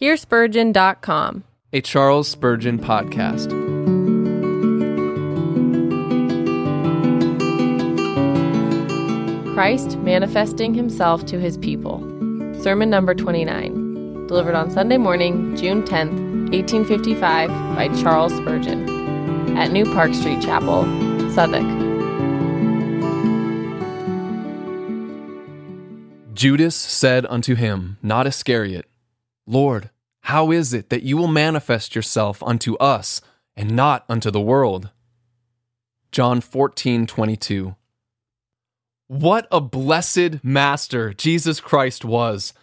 HearSpurgeon.com. a Charles Spurgeon podcast. Christ manifesting himself to his people. Sermon number 29. Delivered on Sunday morning, June 10th, 1855, by Charles Spurgeon at New Park Street Chapel, Southwark. Judas said unto him, not Iscariot, Lord, how is it that you will manifest yourself unto us and not unto the world? John 14, 22. What a blessed master Jesus Christ was!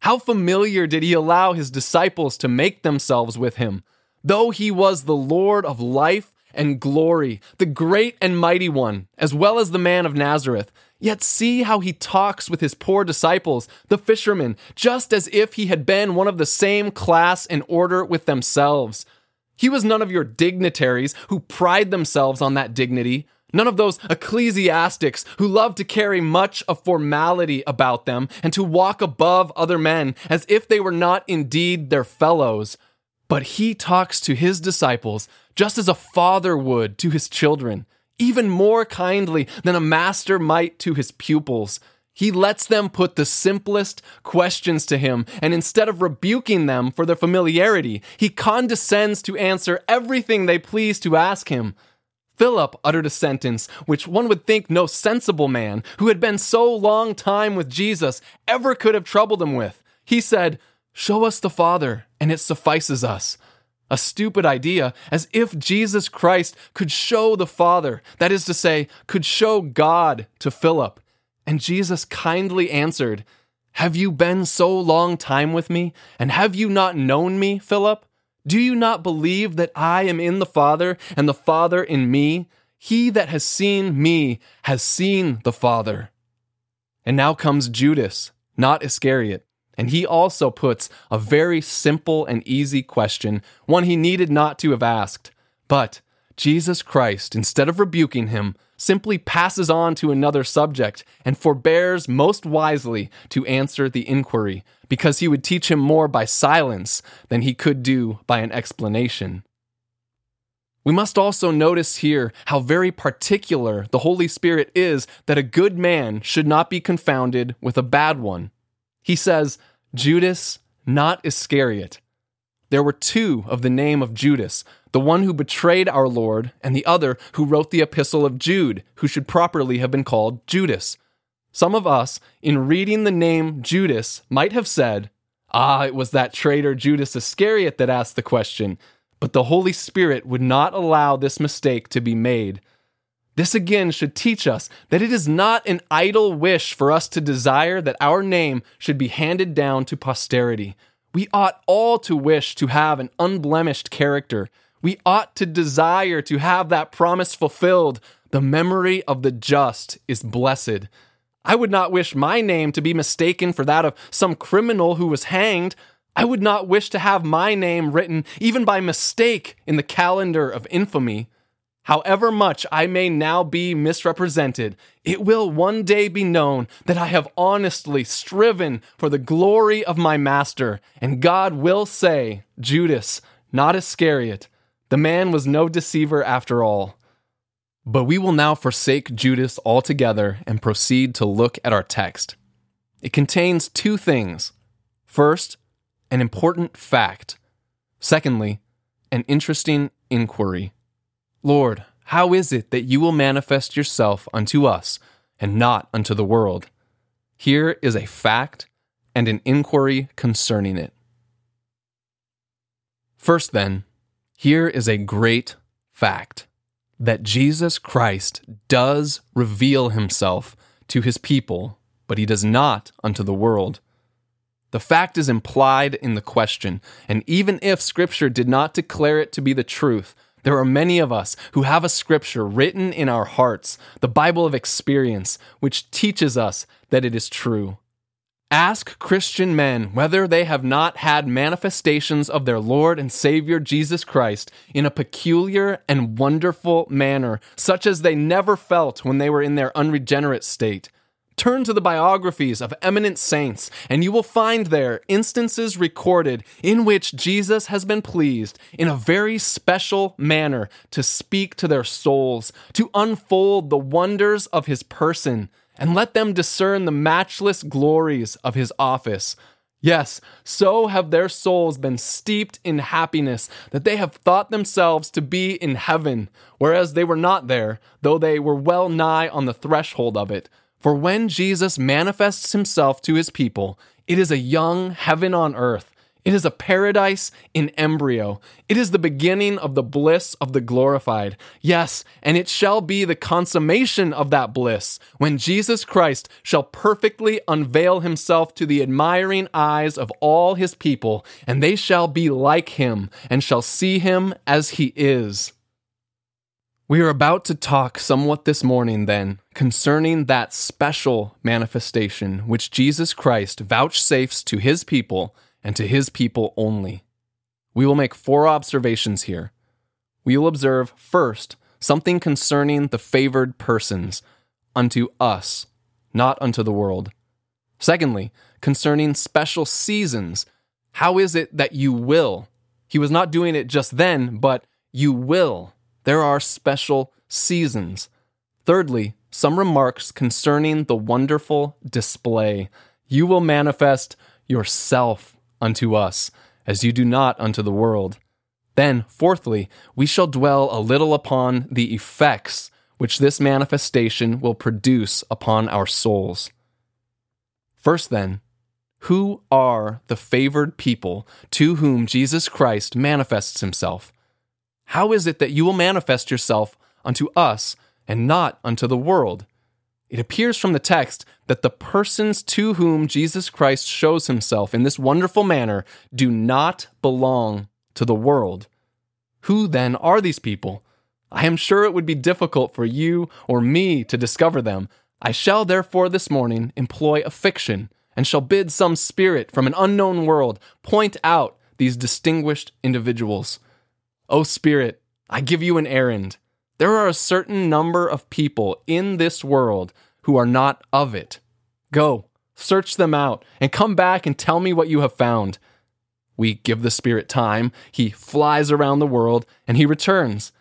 How familiar did he allow his disciples to make themselves with him, though he was the Lord of life and glory, the great and mighty one, as well as the man of Nazareth. Yet see how he talks with his poor disciples, the fishermen, just as if he had been one of the same class and order with themselves. He was none of your dignitaries who pride themselves on that dignity, none of those ecclesiastics who love to carry much of formality about them and to walk above other men as if they were not indeed their fellows. But he talks to his disciples just as a father would to his children, even more kindly than a master might to his pupils. He lets them put the simplest questions to him, and instead of rebuking them for their familiarity, he condescends to answer everything they please to ask him. Philip uttered a sentence which one would think no sensible man, who had been so long time with Jesus, ever could have troubled him with. He said, Show us the Father, and it suffices us. A stupid idea, as if Jesus Christ could show the Father, that is to say, could show God to Philip. And Jesus kindly answered, Have you been so long time with me, and have you not known me, Philip? Do you not believe that I am in the Father, and the Father in me? He that has seen me has seen the Father. And now comes Judas, not Iscariot, and he also puts a very simple and easy question, one he needed not to have asked. But Jesus Christ, instead of rebuking him, simply passes on to another subject and forbears most wisely to answer the inquiry, because he would teach him more by silence than he could do by an explanation. We must also notice here how very particular the Holy Spirit is that a good man should not be confounded with a bad one. He says, Judas, not Iscariot. There were two of the name of Judas, the one who betrayed our Lord, and the other who wrote the epistle of Jude, who should properly have been called Judas. Some of us, in reading the name Judas, might have said, Ah, it was that traitor Judas Iscariot that asked the question, but the Holy Spirit would not allow this mistake to be made. This again should teach us that it is not an idle wish for us to desire that our name should be handed down to posterity. We ought all to wish to have an unblemished character. We ought to desire to have that promise fulfilled. The memory of the just is blessed. I would not wish my name to be mistaken for that of some criminal who was hanged. I would not wish to have my name written, even by mistake, in the calendar of infamy. However much I may now be misrepresented, it will one day be known that I have honestly striven for the glory of my Master, and God will say, Judas, not Iscariot, the man was no deceiver after all. But we will now forsake Judas altogether and proceed to look at our text. It contains two things. First, an important fact. Secondly, an interesting inquiry. Lord, how is it that you will manifest yourself unto us and not unto the world? Here is a fact and an inquiry concerning it. First, then, here is a great fact that Jesus Christ does reveal himself to his people, but he does not unto the world. The fact is implied in the question, and even if Scripture did not declare it to be the truth, there are many of us who have a scripture written in our hearts, the Bible of experience, which teaches us that it is true. Ask Christian men whether they have not had manifestations of their Lord and Savior Jesus Christ in a peculiar and wonderful manner, such as they never felt when they were in their unregenerate state. Turn to the biographies of eminent saints, and you will find there instances recorded in which Jesus has been pleased in a very special manner to speak to their souls, to unfold the wonders of his person, and let them discern the matchless glories of his office. Yes, so have their souls been steeped in happiness that they have thought themselves to be in heaven, whereas they were not there, though they were well nigh on the threshold of it. For when Jesus manifests himself to his people, it is a young heaven on earth. It is a paradise in embryo. It is the beginning of the bliss of the glorified. Yes, and it shall be the consummation of that bliss when Jesus Christ shall perfectly unveil himself to the admiring eyes of all his people, and they shall be like him and shall see him as he is. We are about to talk somewhat this morning, then, concerning that special manifestation which Jesus Christ vouchsafes to his people and to his people only. We will make four observations here. We will observe, first, something concerning the favored persons, unto us, not unto the world. Secondly, concerning special seasons, how is it that you will? He was not doing it just then, but you will there are special seasons. Thirdly, some remarks concerning the wonderful display. You will manifest yourself unto us, as you do not unto the world. Then, fourthly, we shall dwell a little upon the effects which this manifestation will produce upon our souls. First, then, who are the favored people to whom Jesus Christ manifests himself? How is it that you will manifest yourself unto us and not unto the world? It appears from the text that the persons to whom Jesus Christ shows himself in this wonderful manner do not belong to the world. Who then are these people? I am sure it would be difficult for you or me to discover them. I shall therefore this morning employ a fiction, and shall bid some spirit from an unknown world point out these distinguished individuals. O Spirit, I give you an errand. There are a certain number of people in this world who are not of it. Go, search them out, and come back and tell me what you have found. We give the Spirit time. He flies around the world, and he returns.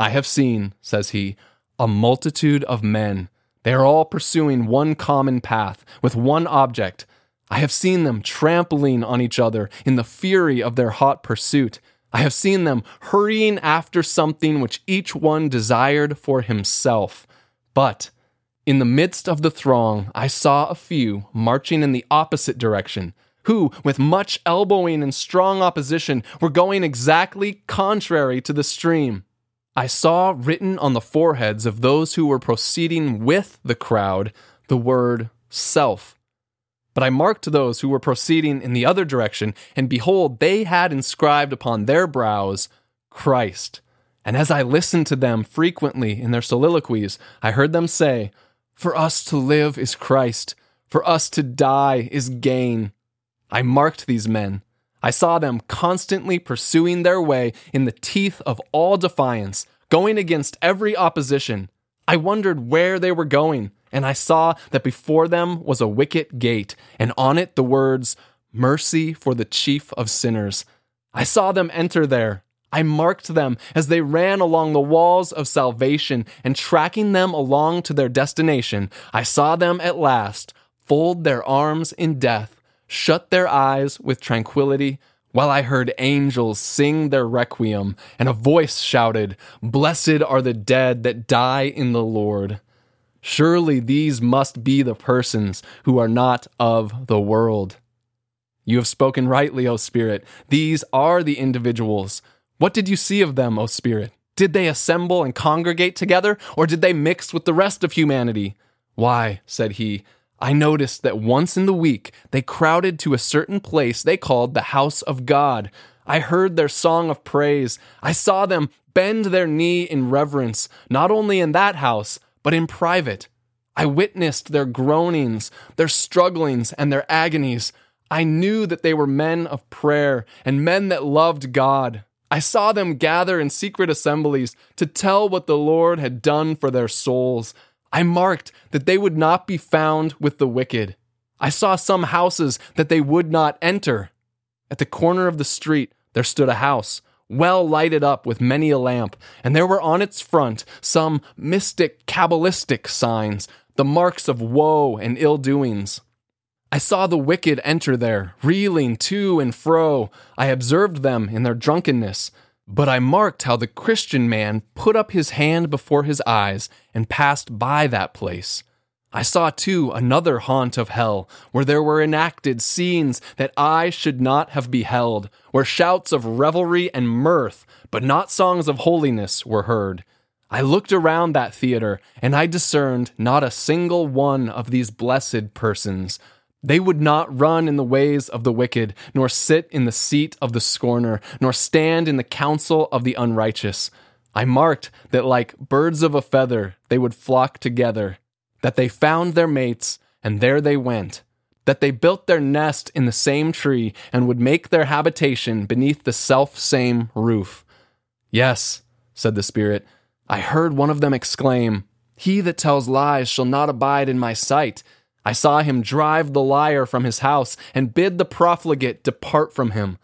I have seen, says he, a multitude of men. They are all pursuing one common path, with one object. I have seen them trampling on each other in the fury of their hot pursuit. I have seen them hurrying after something which each one desired for himself. But in the midst of the throng, I saw a few marching in the opposite direction, who, with much elbowing and strong opposition, were going exactly contrary to the stream. I saw written on the foreheads of those who were proceeding with the crowd the word self. But I marked those who were proceeding in the other direction, and behold, they had inscribed upon their brows Christ. And as I listened to them frequently in their soliloquies, I heard them say, For us to live is Christ, for us to die is gain. I marked these men. I saw them constantly pursuing their way in the teeth of all defiance, going against every opposition. I wondered where they were going. And I saw that before them was a wicket gate, and on it the words, Mercy for the chief of sinners. I saw them enter there. I marked them as they ran along the walls of salvation, and tracking them along to their destination, I saw them at last fold their arms in death, shut their eyes with tranquility, while I heard angels sing their requiem, and a voice shouted, Blessed are the dead that die in the Lord. Surely these must be the persons who are not of the world. You have spoken rightly, O Spirit. These are the individuals. What did you see of them, O Spirit? Did they assemble and congregate together, or did they mix with the rest of humanity? Why, said he, I noticed that once in the week they crowded to a certain place they called the house of God. I heard their song of praise. I saw them bend their knee in reverence, not only in that house, but in private. I witnessed their groanings, their strugglings, and their agonies. I knew that they were men of prayer and men that loved God. I saw them gather in secret assemblies to tell what the Lord had done for their souls. I marked that they would not be found with the wicked. I saw some houses that they would not enter. At the corner of the street there stood a house, well lighted up with many a lamp, and there were on its front some mystic cabalistic signs, the marks of woe and ill doings. I saw the wicked enter there, reeling to and fro. I observed them in their drunkenness. But I marked how the Christian man put up his hand before his eyes and passed by that place. I saw too another haunt of hell, where there were enacted scenes that I should not have beheld, where shouts of revelry and mirth, but not songs of holiness, were heard. I looked around that theater, and I discerned not a single one of these blessed persons. They would not run in the ways of the wicked, nor sit in the seat of the scorner, nor stand in the counsel of the unrighteous. I marked that like birds of a feather they would flock together that they found their mates, and there they went, that they built their nest in the same tree, and would make their habitation beneath the self same roof. Yes, said the Spirit, I heard one of them exclaim, He that tells lies shall not abide in my sight. I saw him drive the liar from his house and bid the profligate depart from him.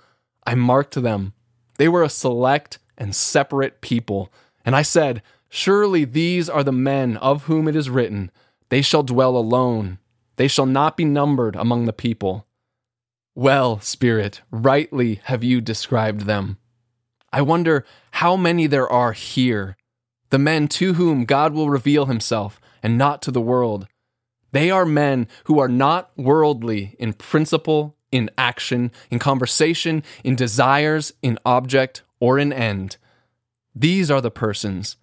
I marked them. They were a select and separate people. And I said, Surely these are the men of whom it is written, they shall dwell alone. They shall not be numbered among the people. Well, Spirit, rightly have you described them. I wonder how many there are here, the men to whom God will reveal himself, and not to the world. They are men who are not worldly in principle, in action, in conversation, in desires, in object, or in end. These are the persons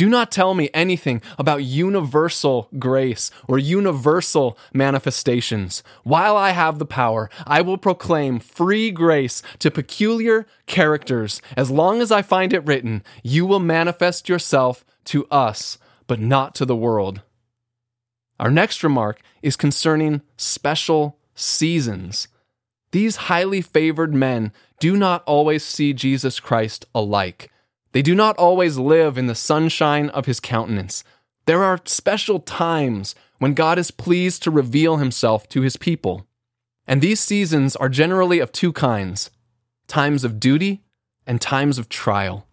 do not tell me anything about universal grace or universal manifestations. While I have the power, I will proclaim free grace to peculiar characters. As long as I find it written, you will manifest yourself to us, but not to the world. Our next remark is concerning special seasons. These highly favored men do not always see Jesus Christ alike. They do not always live in the sunshine of his countenance. There are special times when God is pleased to reveal himself to his people. And these seasons are generally of two kinds times of duty and times of trial.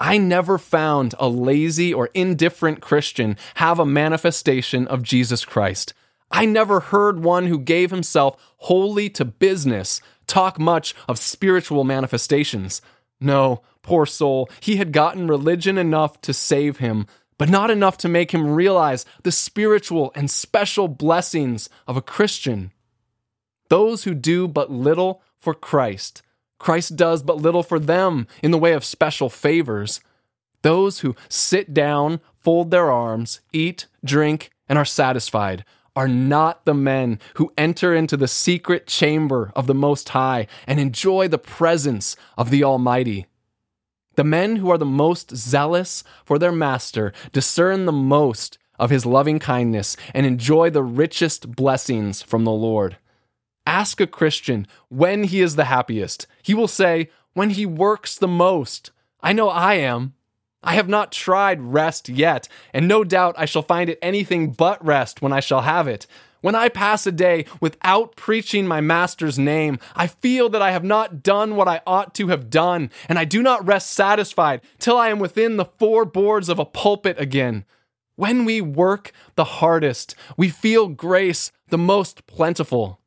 I never found a lazy or indifferent Christian have a manifestation of Jesus Christ. I never heard one who gave himself wholly to business talk much of spiritual manifestations. No, poor soul, he had gotten religion enough to save him, but not enough to make him realize the spiritual and special blessings of a Christian. Those who do but little for Christ, Christ does but little for them in the way of special favors. Those who sit down, fold their arms, eat, drink, and are satisfied are not the men who enter into the secret chamber of the Most High and enjoy the presence of the Almighty. The men who are the most zealous for their master discern the most of his loving kindness and enjoy the richest blessings from the Lord. Ask a Christian when he is the happiest. He will say, when he works the most. I know I am. I have not tried rest yet, and no doubt I shall find it anything but rest when I shall have it. When I pass a day without preaching my Master's name, I feel that I have not done what I ought to have done, and I do not rest satisfied till I am within the four boards of a pulpit again. When we work the hardest, we feel grace the most plentiful.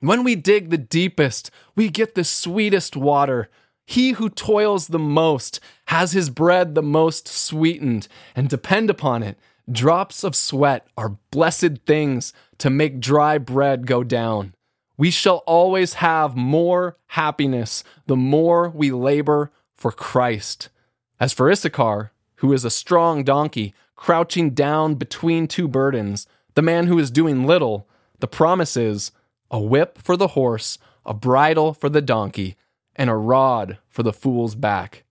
When we dig the deepest, we get the sweetest water. He who toils the most has his bread the most sweetened, and depend upon it, drops of sweat are blessed things to make dry bread go down. We shall always have more happiness the more we labor for Christ. As for Issachar, who is a strong donkey, crouching down between two burdens, the man who is doing little, the promise is a whip for the horse, a bridle for the donkey, and a rod for the fool's back.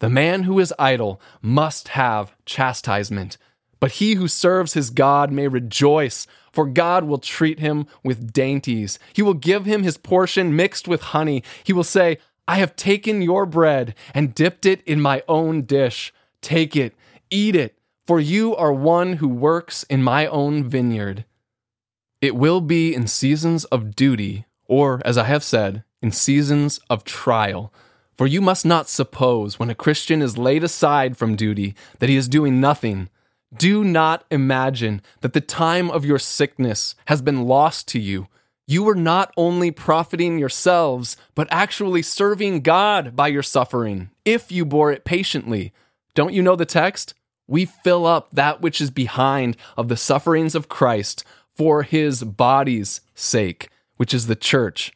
The man who is idle must have chastisement, but he who serves his God may rejoice, for God will treat him with dainties. He will give him his portion mixed with honey. He will say, I have taken your bread and dipped it in my own dish. Take it, eat it, for you are one who works in my own vineyard. It will be in seasons of duty, or, as I have said, in seasons of trial. For you must not suppose, when a Christian is laid aside from duty, that he is doing nothing. Do not imagine that the time of your sickness has been lost to you. You were not only profiting yourselves, but actually serving God by your suffering, if you bore it patiently. Don't you know the text? We fill up that which is behind of the sufferings of Christ for his body's sake, which is the church.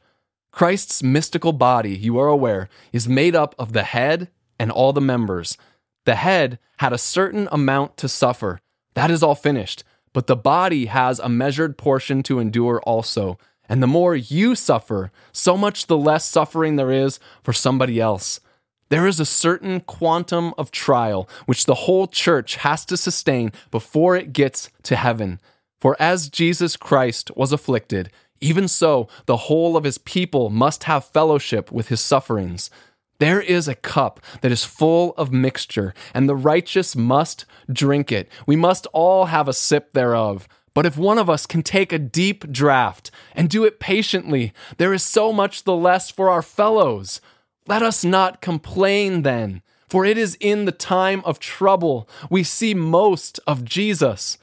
Christ's mystical body, you are aware, is made up of the head and all the members. The head had a certain amount to suffer. That is all finished. But the body has a measured portion to endure also. And the more you suffer, so much the less suffering there is for somebody else. There is a certain quantum of trial which the whole church has to sustain before it gets to heaven. For as Jesus Christ was afflicted, even so the whole of his people must have fellowship with his sufferings. There is a cup that is full of mixture, and the righteous must drink it. We must all have a sip thereof. But if one of us can take a deep draught and do it patiently, there is so much the less for our fellows. Let us not complain then, for it is in the time of trouble we see most of Jesus.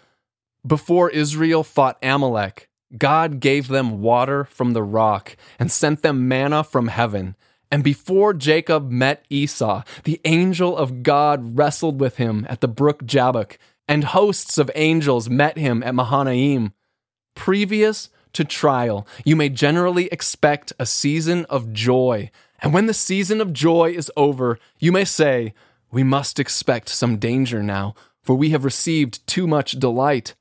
Before Israel fought Amalek, God gave them water from the rock and sent them manna from heaven. And before Jacob met Esau, the angel of God wrestled with him at the brook Jabbok, and hosts of angels met him at Mahanaim. Previous to trial, you may generally expect a season of joy. And when the season of joy is over, you may say, We must expect some danger now, for we have received too much delight.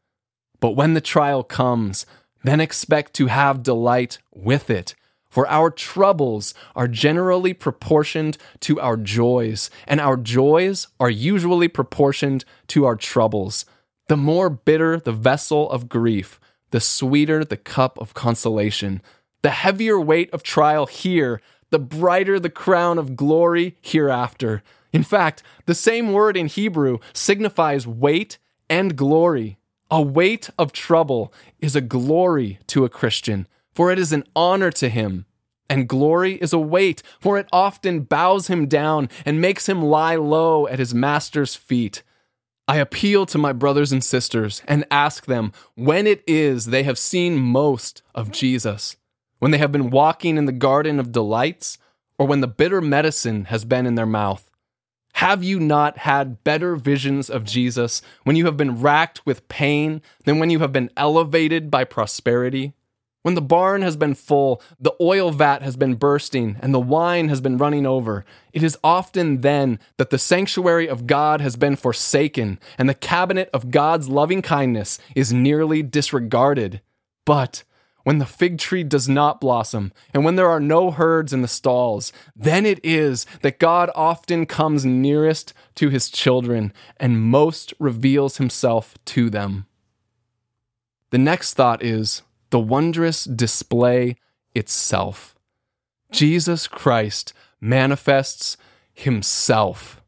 But when the trial comes, then expect to have delight with it. For our troubles are generally proportioned to our joys, and our joys are usually proportioned to our troubles. The more bitter the vessel of grief, the sweeter the cup of consolation. The heavier weight of trial here, the brighter the crown of glory hereafter. In fact, the same word in Hebrew signifies weight and glory. A weight of trouble is a glory to a Christian, for it is an honor to him. And glory is a weight, for it often bows him down and makes him lie low at his master's feet. I appeal to my brothers and sisters and ask them when it is they have seen most of Jesus. When they have been walking in the garden of delights, or when the bitter medicine has been in their mouth. Have you not had better visions of Jesus when you have been racked with pain than when you have been elevated by prosperity? When the barn has been full, the oil vat has been bursting, and the wine has been running over, it is often then that the sanctuary of God has been forsaken, and the cabinet of God's loving kindness is nearly disregarded. But when the fig tree does not blossom, and when there are no herds in the stalls, then it is that God often comes nearest to his children and most reveals himself to them. The next thought is the wondrous display itself. Jesus Christ manifests himself.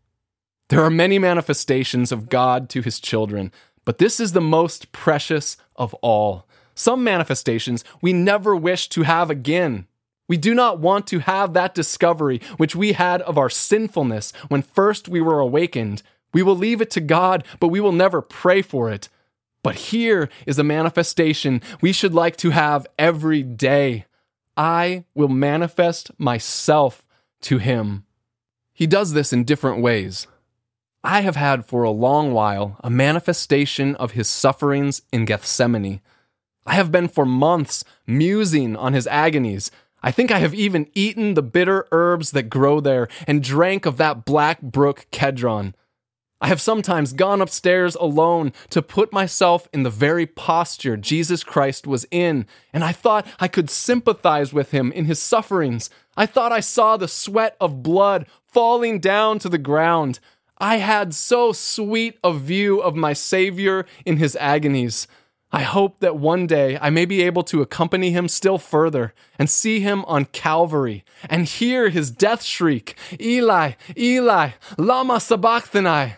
There are many manifestations of God to his children, but this is the most precious of all. Some manifestations we never wish to have again. We do not want to have that discovery which we had of our sinfulness when first we were awakened. We will leave it to God, but we will never pray for it. But here is a manifestation we should like to have every day. I will manifest myself to Him. He does this in different ways. I have had for a long while a manifestation of His sufferings in Gethsemane. I have been for months musing on his agonies. I think I have even eaten the bitter herbs that grow there and drank of that black brook Kedron. I have sometimes gone upstairs alone to put myself in the very posture Jesus Christ was in, and I thought I could sympathize with him in his sufferings. I thought I saw the sweat of blood falling down to the ground. I had so sweet a view of my Savior in his agonies. I hope that one day I may be able to accompany him still further and see him on Calvary and hear his death shriek, Eli, Eli, Lama Sabachthani.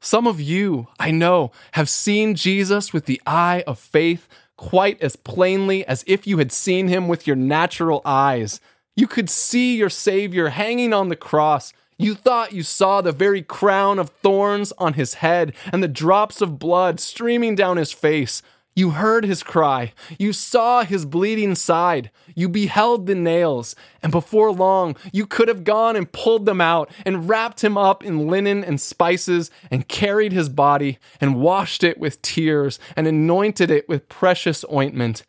Some of you, I know, have seen Jesus with the eye of faith quite as plainly as if you had seen him with your natural eyes. You could see your Savior hanging on the cross. You thought you saw the very crown of thorns on his head and the drops of blood streaming down his face. You heard his cry. You saw his bleeding side. You beheld the nails. And before long, you could have gone and pulled them out and wrapped him up in linen and spices and carried his body and washed it with tears and anointed it with precious ointment.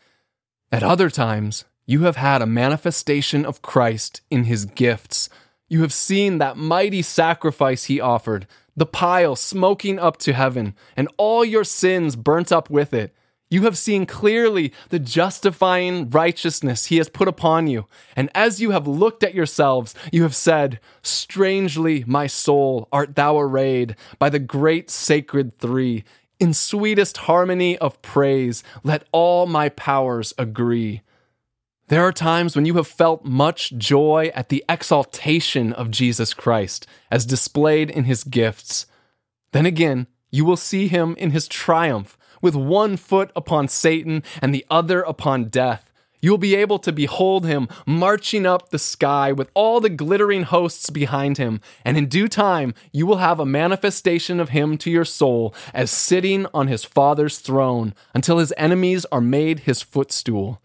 At other times, you have had a manifestation of Christ in his gifts. You have seen that mighty sacrifice he offered, the pile smoking up to heaven, and all your sins burnt up with it you have seen clearly the justifying righteousness he has put upon you. And as you have looked at yourselves, you have said, Strangely, my soul, art thou arrayed by the great sacred three. In sweetest harmony of praise, let all my powers agree. There are times when you have felt much joy at the exaltation of Jesus Christ as displayed in his gifts. Then again, you will see him in his triumph with one foot upon Satan and the other upon death. You will be able to behold him marching up the sky with all the glittering hosts behind him, and in due time you will have a manifestation of him to your soul as sitting on his Father's throne until his enemies are made his footstool.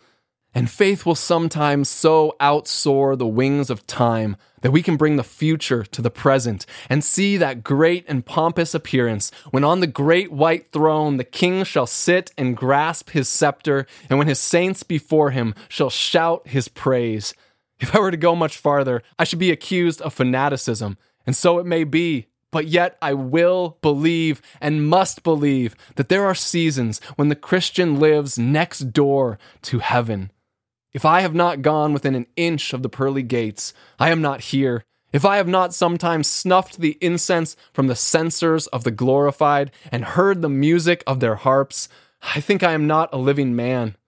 And faith will sometimes so outsoar the wings of time that we can bring the future to the present and see that great and pompous appearance when on the great white throne the king shall sit and grasp his scepter, and when his saints before him shall shout his praise. If I were to go much farther, I should be accused of fanaticism, and so it may be. But yet, I will believe and must believe that there are seasons when the Christian lives next door to heaven if I have not gone within an inch of the pearly gates, I am not here. If I have not sometimes snuffed the incense from the censers of the glorified and heard the music of their harps, I think I am not a living man.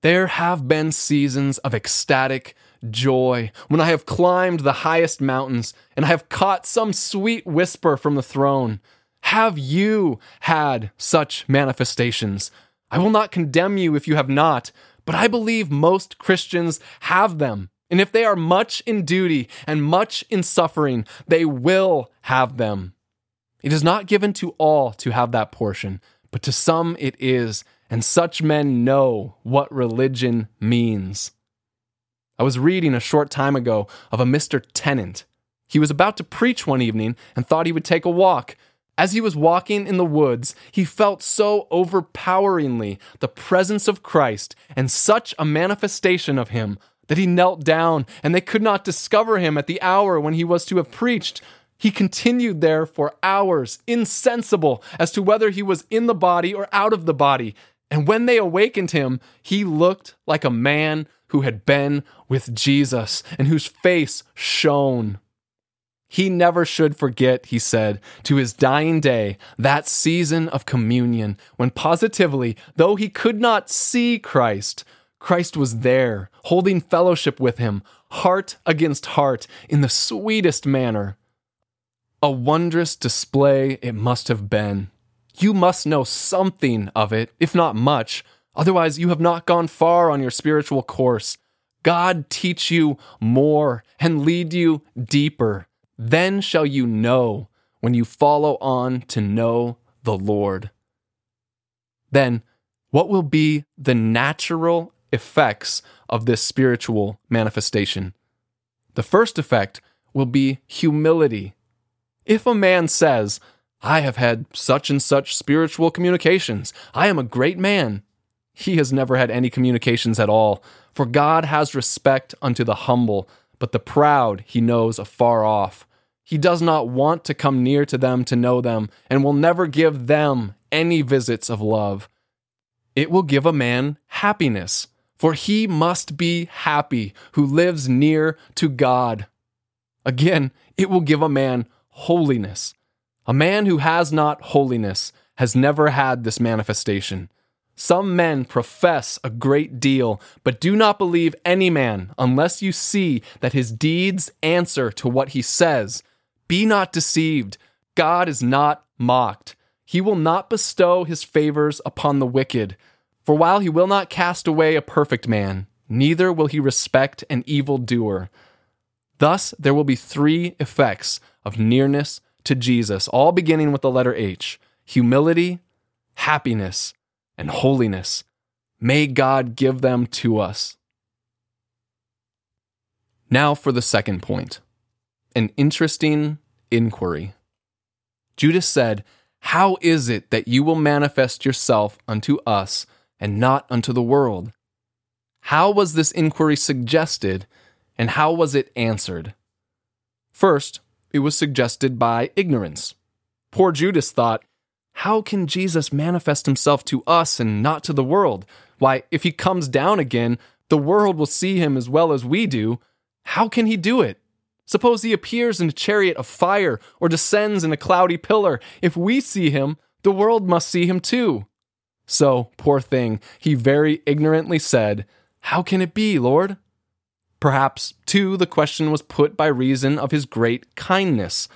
There have been seasons of ecstatic joy when I have climbed the highest mountains and I have caught some sweet whisper from the throne. Have you had such manifestations? I will not condemn you if you have not, but I believe most Christians have them. And if they are much in duty and much in suffering, they will have them. It is not given to all to have that portion, but to some it is, and such men know what religion means. I was reading a short time ago of a Mr. Tennent. He was about to preach one evening and thought he would take a walk, as he was walking in the woods, he felt so overpoweringly the presence of Christ and such a manifestation of him that he knelt down and they could not discover him at the hour when he was to have preached. He continued there for hours, insensible as to whether he was in the body or out of the body. And when they awakened him, he looked like a man who had been with Jesus and whose face shone. He never should forget, he said, to his dying day, that season of communion when positively, though he could not see Christ, Christ was there, holding fellowship with him, heart against heart, in the sweetest manner. A wondrous display it must have been. You must know something of it, if not much. Otherwise, you have not gone far on your spiritual course. God teach you more and lead you deeper. Then shall you know when you follow on to know the Lord. Then, what will be the natural effects of this spiritual manifestation? The first effect will be humility. If a man says, I have had such and such spiritual communications, I am a great man, he has never had any communications at all, for God has respect unto the humble, but the proud he knows afar off. He does not want to come near to them to know them, and will never give them any visits of love. It will give a man happiness, for he must be happy who lives near to God. Again, it will give a man holiness. A man who has not holiness has never had this manifestation. Some men profess a great deal, but do not believe any man unless you see that his deeds answer to what he says be not deceived. God is not mocked. He will not bestow his favors upon the wicked. For while he will not cast away a perfect man, neither will he respect an evil doer. Thus, there will be three effects of nearness to Jesus, all beginning with the letter H humility, happiness, and holiness. May God give them to us. Now for the second point an interesting inquiry. Judas said, How is it that you will manifest yourself unto us and not unto the world? How was this inquiry suggested, and how was it answered? First, it was suggested by ignorance. Poor Judas thought, How can Jesus manifest himself to us and not to the world? Why, if he comes down again, the world will see him as well as we do. How can he do it? Suppose he appears in a chariot of fire or descends in a cloudy pillar. If we see him, the world must see him too. So, poor thing, he very ignorantly said, How can it be, Lord? Perhaps, too, the question was put by reason of his great kindness.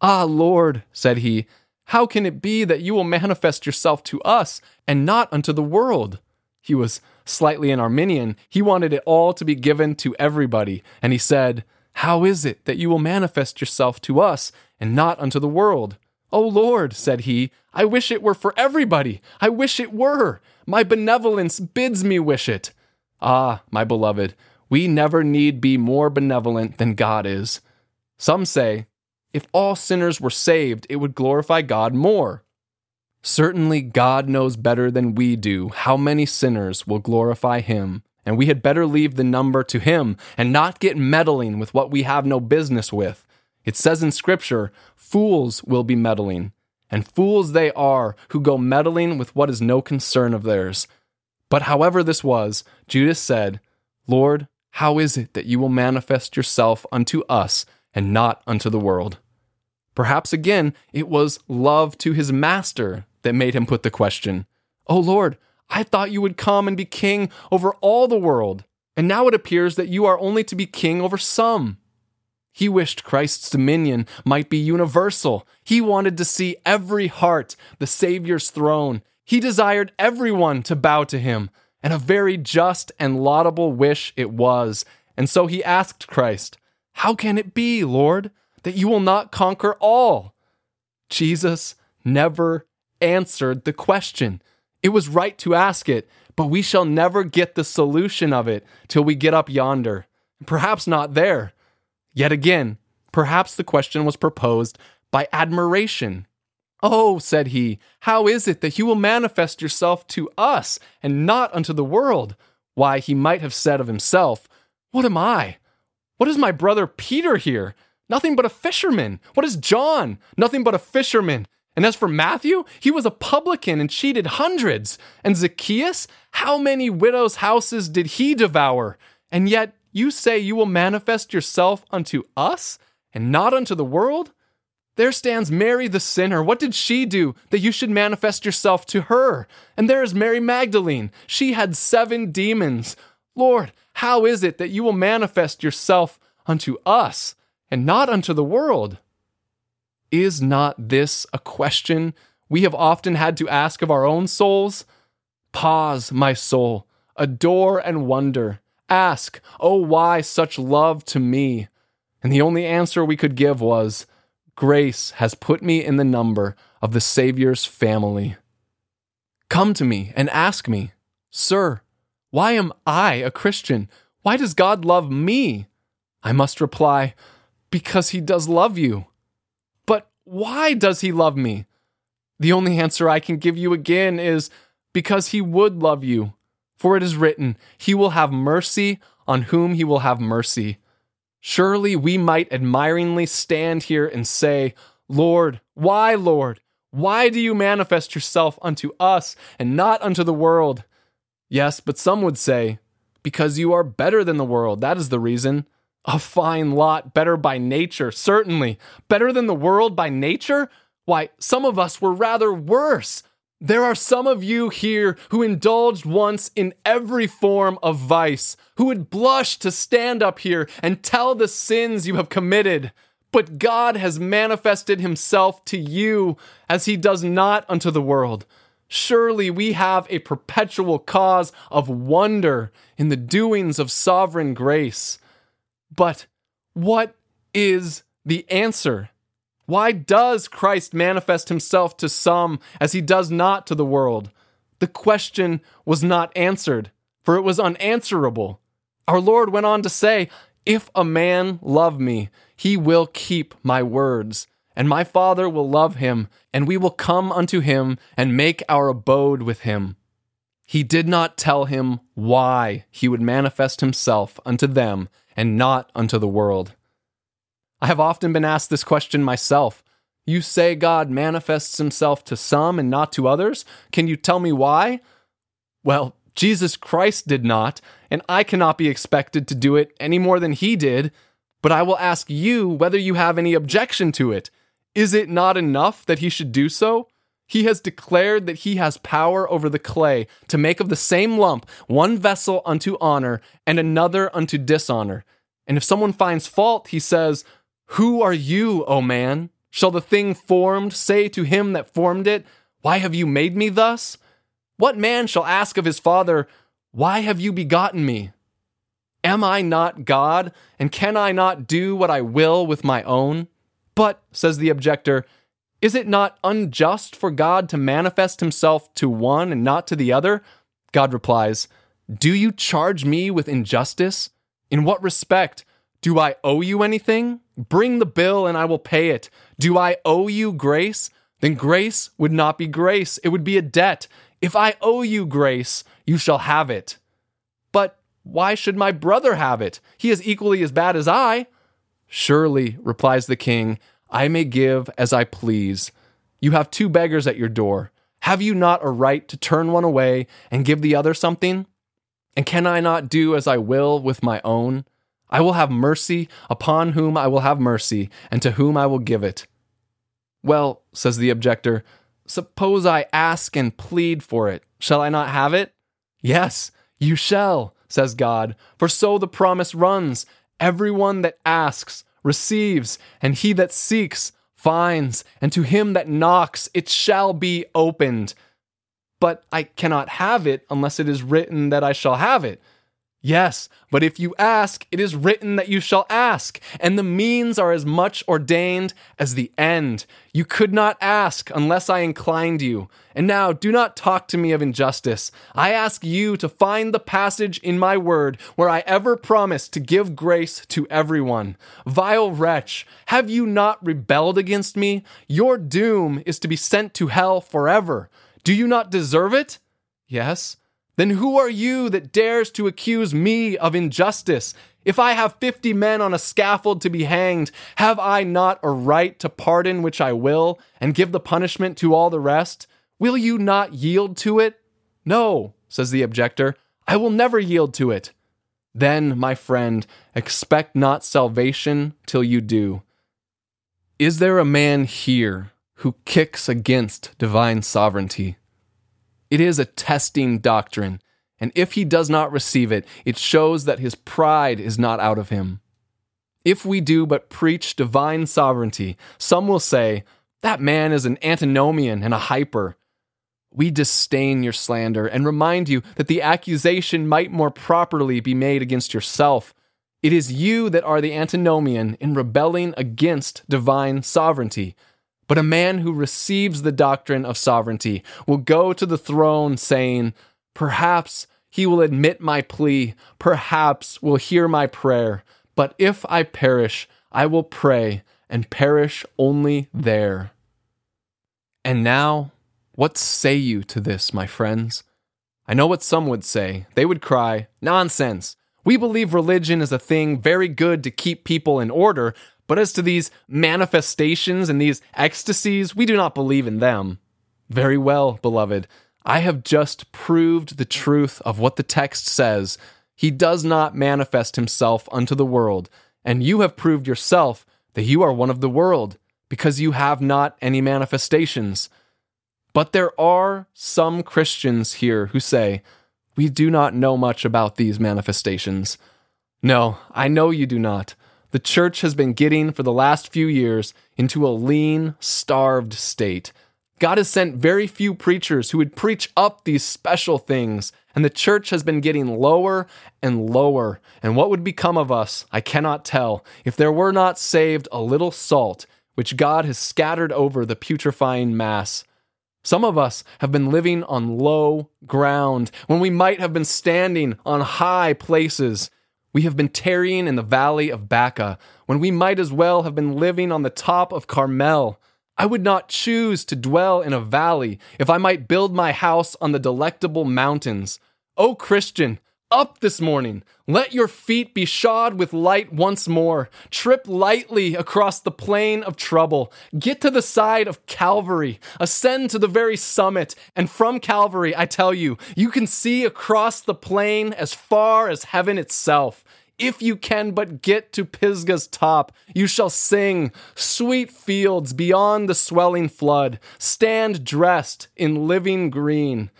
Ah, Lord, said he, how can it be that you will manifest yourself to us and not unto the world? He was slightly an Arminian. He wanted it all to be given to everybody. And he said, How is it that you will manifest yourself to us and not unto the world? O Lord, said he, I wish it were for everybody. I wish it were. My benevolence bids me wish it. Ah, my beloved, we never need be more benevolent than God is. Some say, if all sinners were saved, it would glorify God more. Certainly, God knows better than we do how many sinners will glorify Him, and we had better leave the number to Him and not get meddling with what we have no business with. It says in Scripture, fools will be meddling, and fools they are who go meddling with what is no concern of theirs. But however this was, Judas said, Lord, how is it that you will manifest yourself unto us and not unto the world? Perhaps again, it was love to his master that made him put the question Oh Lord, I thought you would come and be king over all the world, and now it appears that you are only to be king over some. He wished Christ's dominion might be universal. He wanted to see every heart the Savior's throne. He desired everyone to bow to him, and a very just and laudable wish it was. And so he asked Christ, How can it be, Lord, that you will not conquer all? Jesus never answered the question. It was right to ask it, but we shall never get the solution of it till we get up yonder. Perhaps not there. Yet again, perhaps the question was proposed by admiration. Oh, said he, how is it that you will manifest yourself to us and not unto the world? Why, he might have said of himself, What am I? What is my brother Peter here? Nothing but a fisherman. What is John? Nothing but a fisherman. And as for Matthew, he was a publican and cheated hundreds. And Zacchaeus, how many widows' houses did he devour? And yet you say you will manifest yourself unto us and not unto the world? There stands Mary the sinner. What did she do that you should manifest yourself to her? And there is Mary Magdalene. She had seven demons. Lord, how is it that you will manifest yourself unto us and not unto the world? Is not this a question we have often had to ask of our own souls? Pause, my soul, adore and wonder. Ask, oh, why such love to me? And the only answer we could give was, Grace has put me in the number of the Savior's family. Come to me and ask me, Sir, why am I a Christian? Why does God love me? I must reply, Because He does love you. Why does he love me? The only answer I can give you again is because he would love you. For it is written, He will have mercy on whom he will have mercy. Surely we might admiringly stand here and say, Lord, why, Lord? Why do you manifest yourself unto us and not unto the world? Yes, but some would say, Because you are better than the world. That is the reason. A fine lot, better by nature, certainly. Better than the world by nature? Why, some of us were rather worse. There are some of you here who indulged once in every form of vice, who would blush to stand up here and tell the sins you have committed. But God has manifested himself to you as he does not unto the world. Surely we have a perpetual cause of wonder in the doings of sovereign grace. But what is the answer? Why does Christ manifest himself to some as he does not to the world? The question was not answered, for it was unanswerable. Our Lord went on to say, If a man love me, he will keep my words, and my Father will love him, and we will come unto him and make our abode with him. He did not tell him why he would manifest himself unto them and not unto the world. I have often been asked this question myself. You say God manifests himself to some and not to others? Can you tell me why? Well, Jesus Christ did not, and I cannot be expected to do it any more than he did. But I will ask you whether you have any objection to it. Is it not enough that he should do so? He has declared that he has power over the clay to make of the same lump one vessel unto honor and another unto dishonor. And if someone finds fault, he says, Who are you, O man? Shall the thing formed say to him that formed it, Why have you made me thus? What man shall ask of his father, Why have you begotten me? Am I not God, and can I not do what I will with my own? But, says the objector, is it not unjust for God to manifest himself to one and not to the other? God replies, Do you charge me with injustice? In what respect? Do I owe you anything? Bring the bill and I will pay it. Do I owe you grace? Then grace would not be grace, it would be a debt. If I owe you grace, you shall have it. But why should my brother have it? He is equally as bad as I. Surely, replies the king, I may give as I please. You have two beggars at your door. Have you not a right to turn one away and give the other something? And can I not do as I will with my own? I will have mercy upon whom I will have mercy, and to whom I will give it. Well, says the objector, suppose I ask and plead for it. Shall I not have it? Yes, you shall, says God, for so the promise runs Everyone that asks receives, and he that seeks finds, and to him that knocks it shall be opened. But I cannot have it unless it is written that I shall have it. Yes, but if you ask, it is written that you shall ask, and the means are as much ordained as the end. You could not ask unless I inclined you. And now do not talk to me of injustice. I ask you to find the passage in my word where I ever promised to give grace to everyone. Vile wretch, have you not rebelled against me? Your doom is to be sent to hell forever. Do you not deserve it? Yes. Then who are you that dares to accuse me of injustice? If I have fifty men on a scaffold to be hanged, have I not a right to pardon which I will, and give the punishment to all the rest? Will you not yield to it? No, says the objector, I will never yield to it. Then, my friend, expect not salvation till you do. Is there a man here who kicks against divine sovereignty? It is a testing doctrine, and if he does not receive it, it shows that his pride is not out of him. If we do but preach divine sovereignty, some will say, That man is an antinomian and a hyper. We disdain your slander and remind you that the accusation might more properly be made against yourself. It is you that are the antinomian in rebelling against divine sovereignty. But a man who receives the doctrine of sovereignty will go to the throne saying, Perhaps he will admit my plea, perhaps will hear my prayer. But if I perish, I will pray and perish only there. And now, what say you to this, my friends? I know what some would say. They would cry, Nonsense! We believe religion is a thing very good to keep people in order, but as to these manifestations and these ecstasies, we do not believe in them. Very well, beloved. I have just proved the truth of what the text says. He does not manifest himself unto the world, and you have proved yourself that you are one of the world, because you have not any manifestations. But there are some Christians here who say, We do not know much about these manifestations. No, I know you do not. The church has been getting for the last few years into a lean, starved state. God has sent very few preachers who would preach up these special things, and the church has been getting lower and lower. And what would become of us, I cannot tell, if there were not saved a little salt, which God has scattered over the putrefying mass. Some of us have been living on low ground when we might have been standing on high places. We have been tarrying in the valley of Baca when we might as well have been living on the top of Carmel. I would not choose to dwell in a valley if I might build my house on the delectable mountains. O Christian, up this morning. Let your feet be shod with light once more. Trip lightly across the plain of trouble. Get to the side of Calvary. Ascend to the very summit. And from Calvary, I tell you, you can see across the plain as far as heaven itself. If you can but get to Pisgah's top, you shall sing, Sweet fields beyond the swelling flood, stand dressed in living green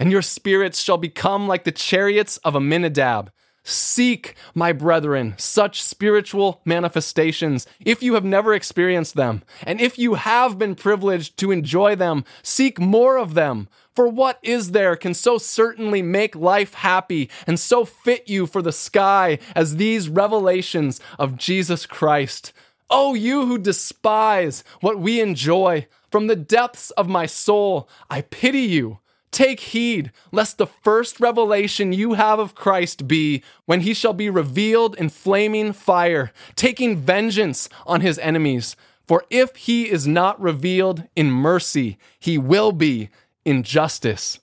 and your spirits shall become like the chariots of Aminadab. Seek, my brethren, such spiritual manifestations if you have never experienced them. And if you have been privileged to enjoy them, seek more of them. For what is there can so certainly make life happy and so fit you for the sky as these revelations of Jesus Christ? Oh, you who despise what we enjoy, from the depths of my soul, I pity you. Take heed, lest the first revelation you have of Christ be when he shall be revealed in flaming fire, taking vengeance on his enemies. For if he is not revealed in mercy, he will be in justice.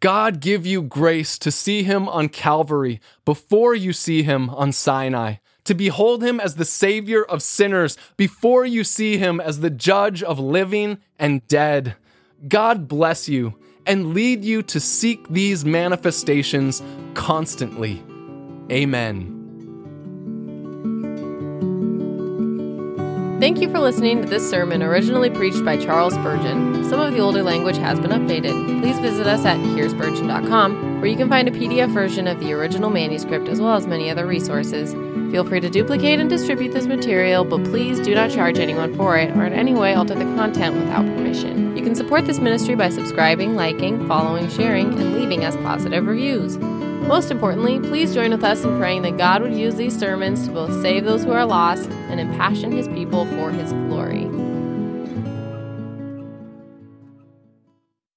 God give you grace to see him on Calvary before you see him on Sinai, to behold him as the Savior of sinners before you see him as the judge of living and dead. God bless you and lead you to seek these manifestations constantly. Amen. Thank you for listening to this sermon originally preached by Charles Spurgeon. Some of the older language has been updated. Please visit us at hearspurgeon.com, where you can find a PDF version of the original manuscript as well as many other resources. Feel free to duplicate and distribute this material, but please do not charge anyone for it or in any way alter the content without permission. You can support this ministry by subscribing, liking, following, sharing, and leaving us positive reviews. Most importantly, please join with us in praying that God would use these sermons to both save those who are lost and impassion his people for his glory.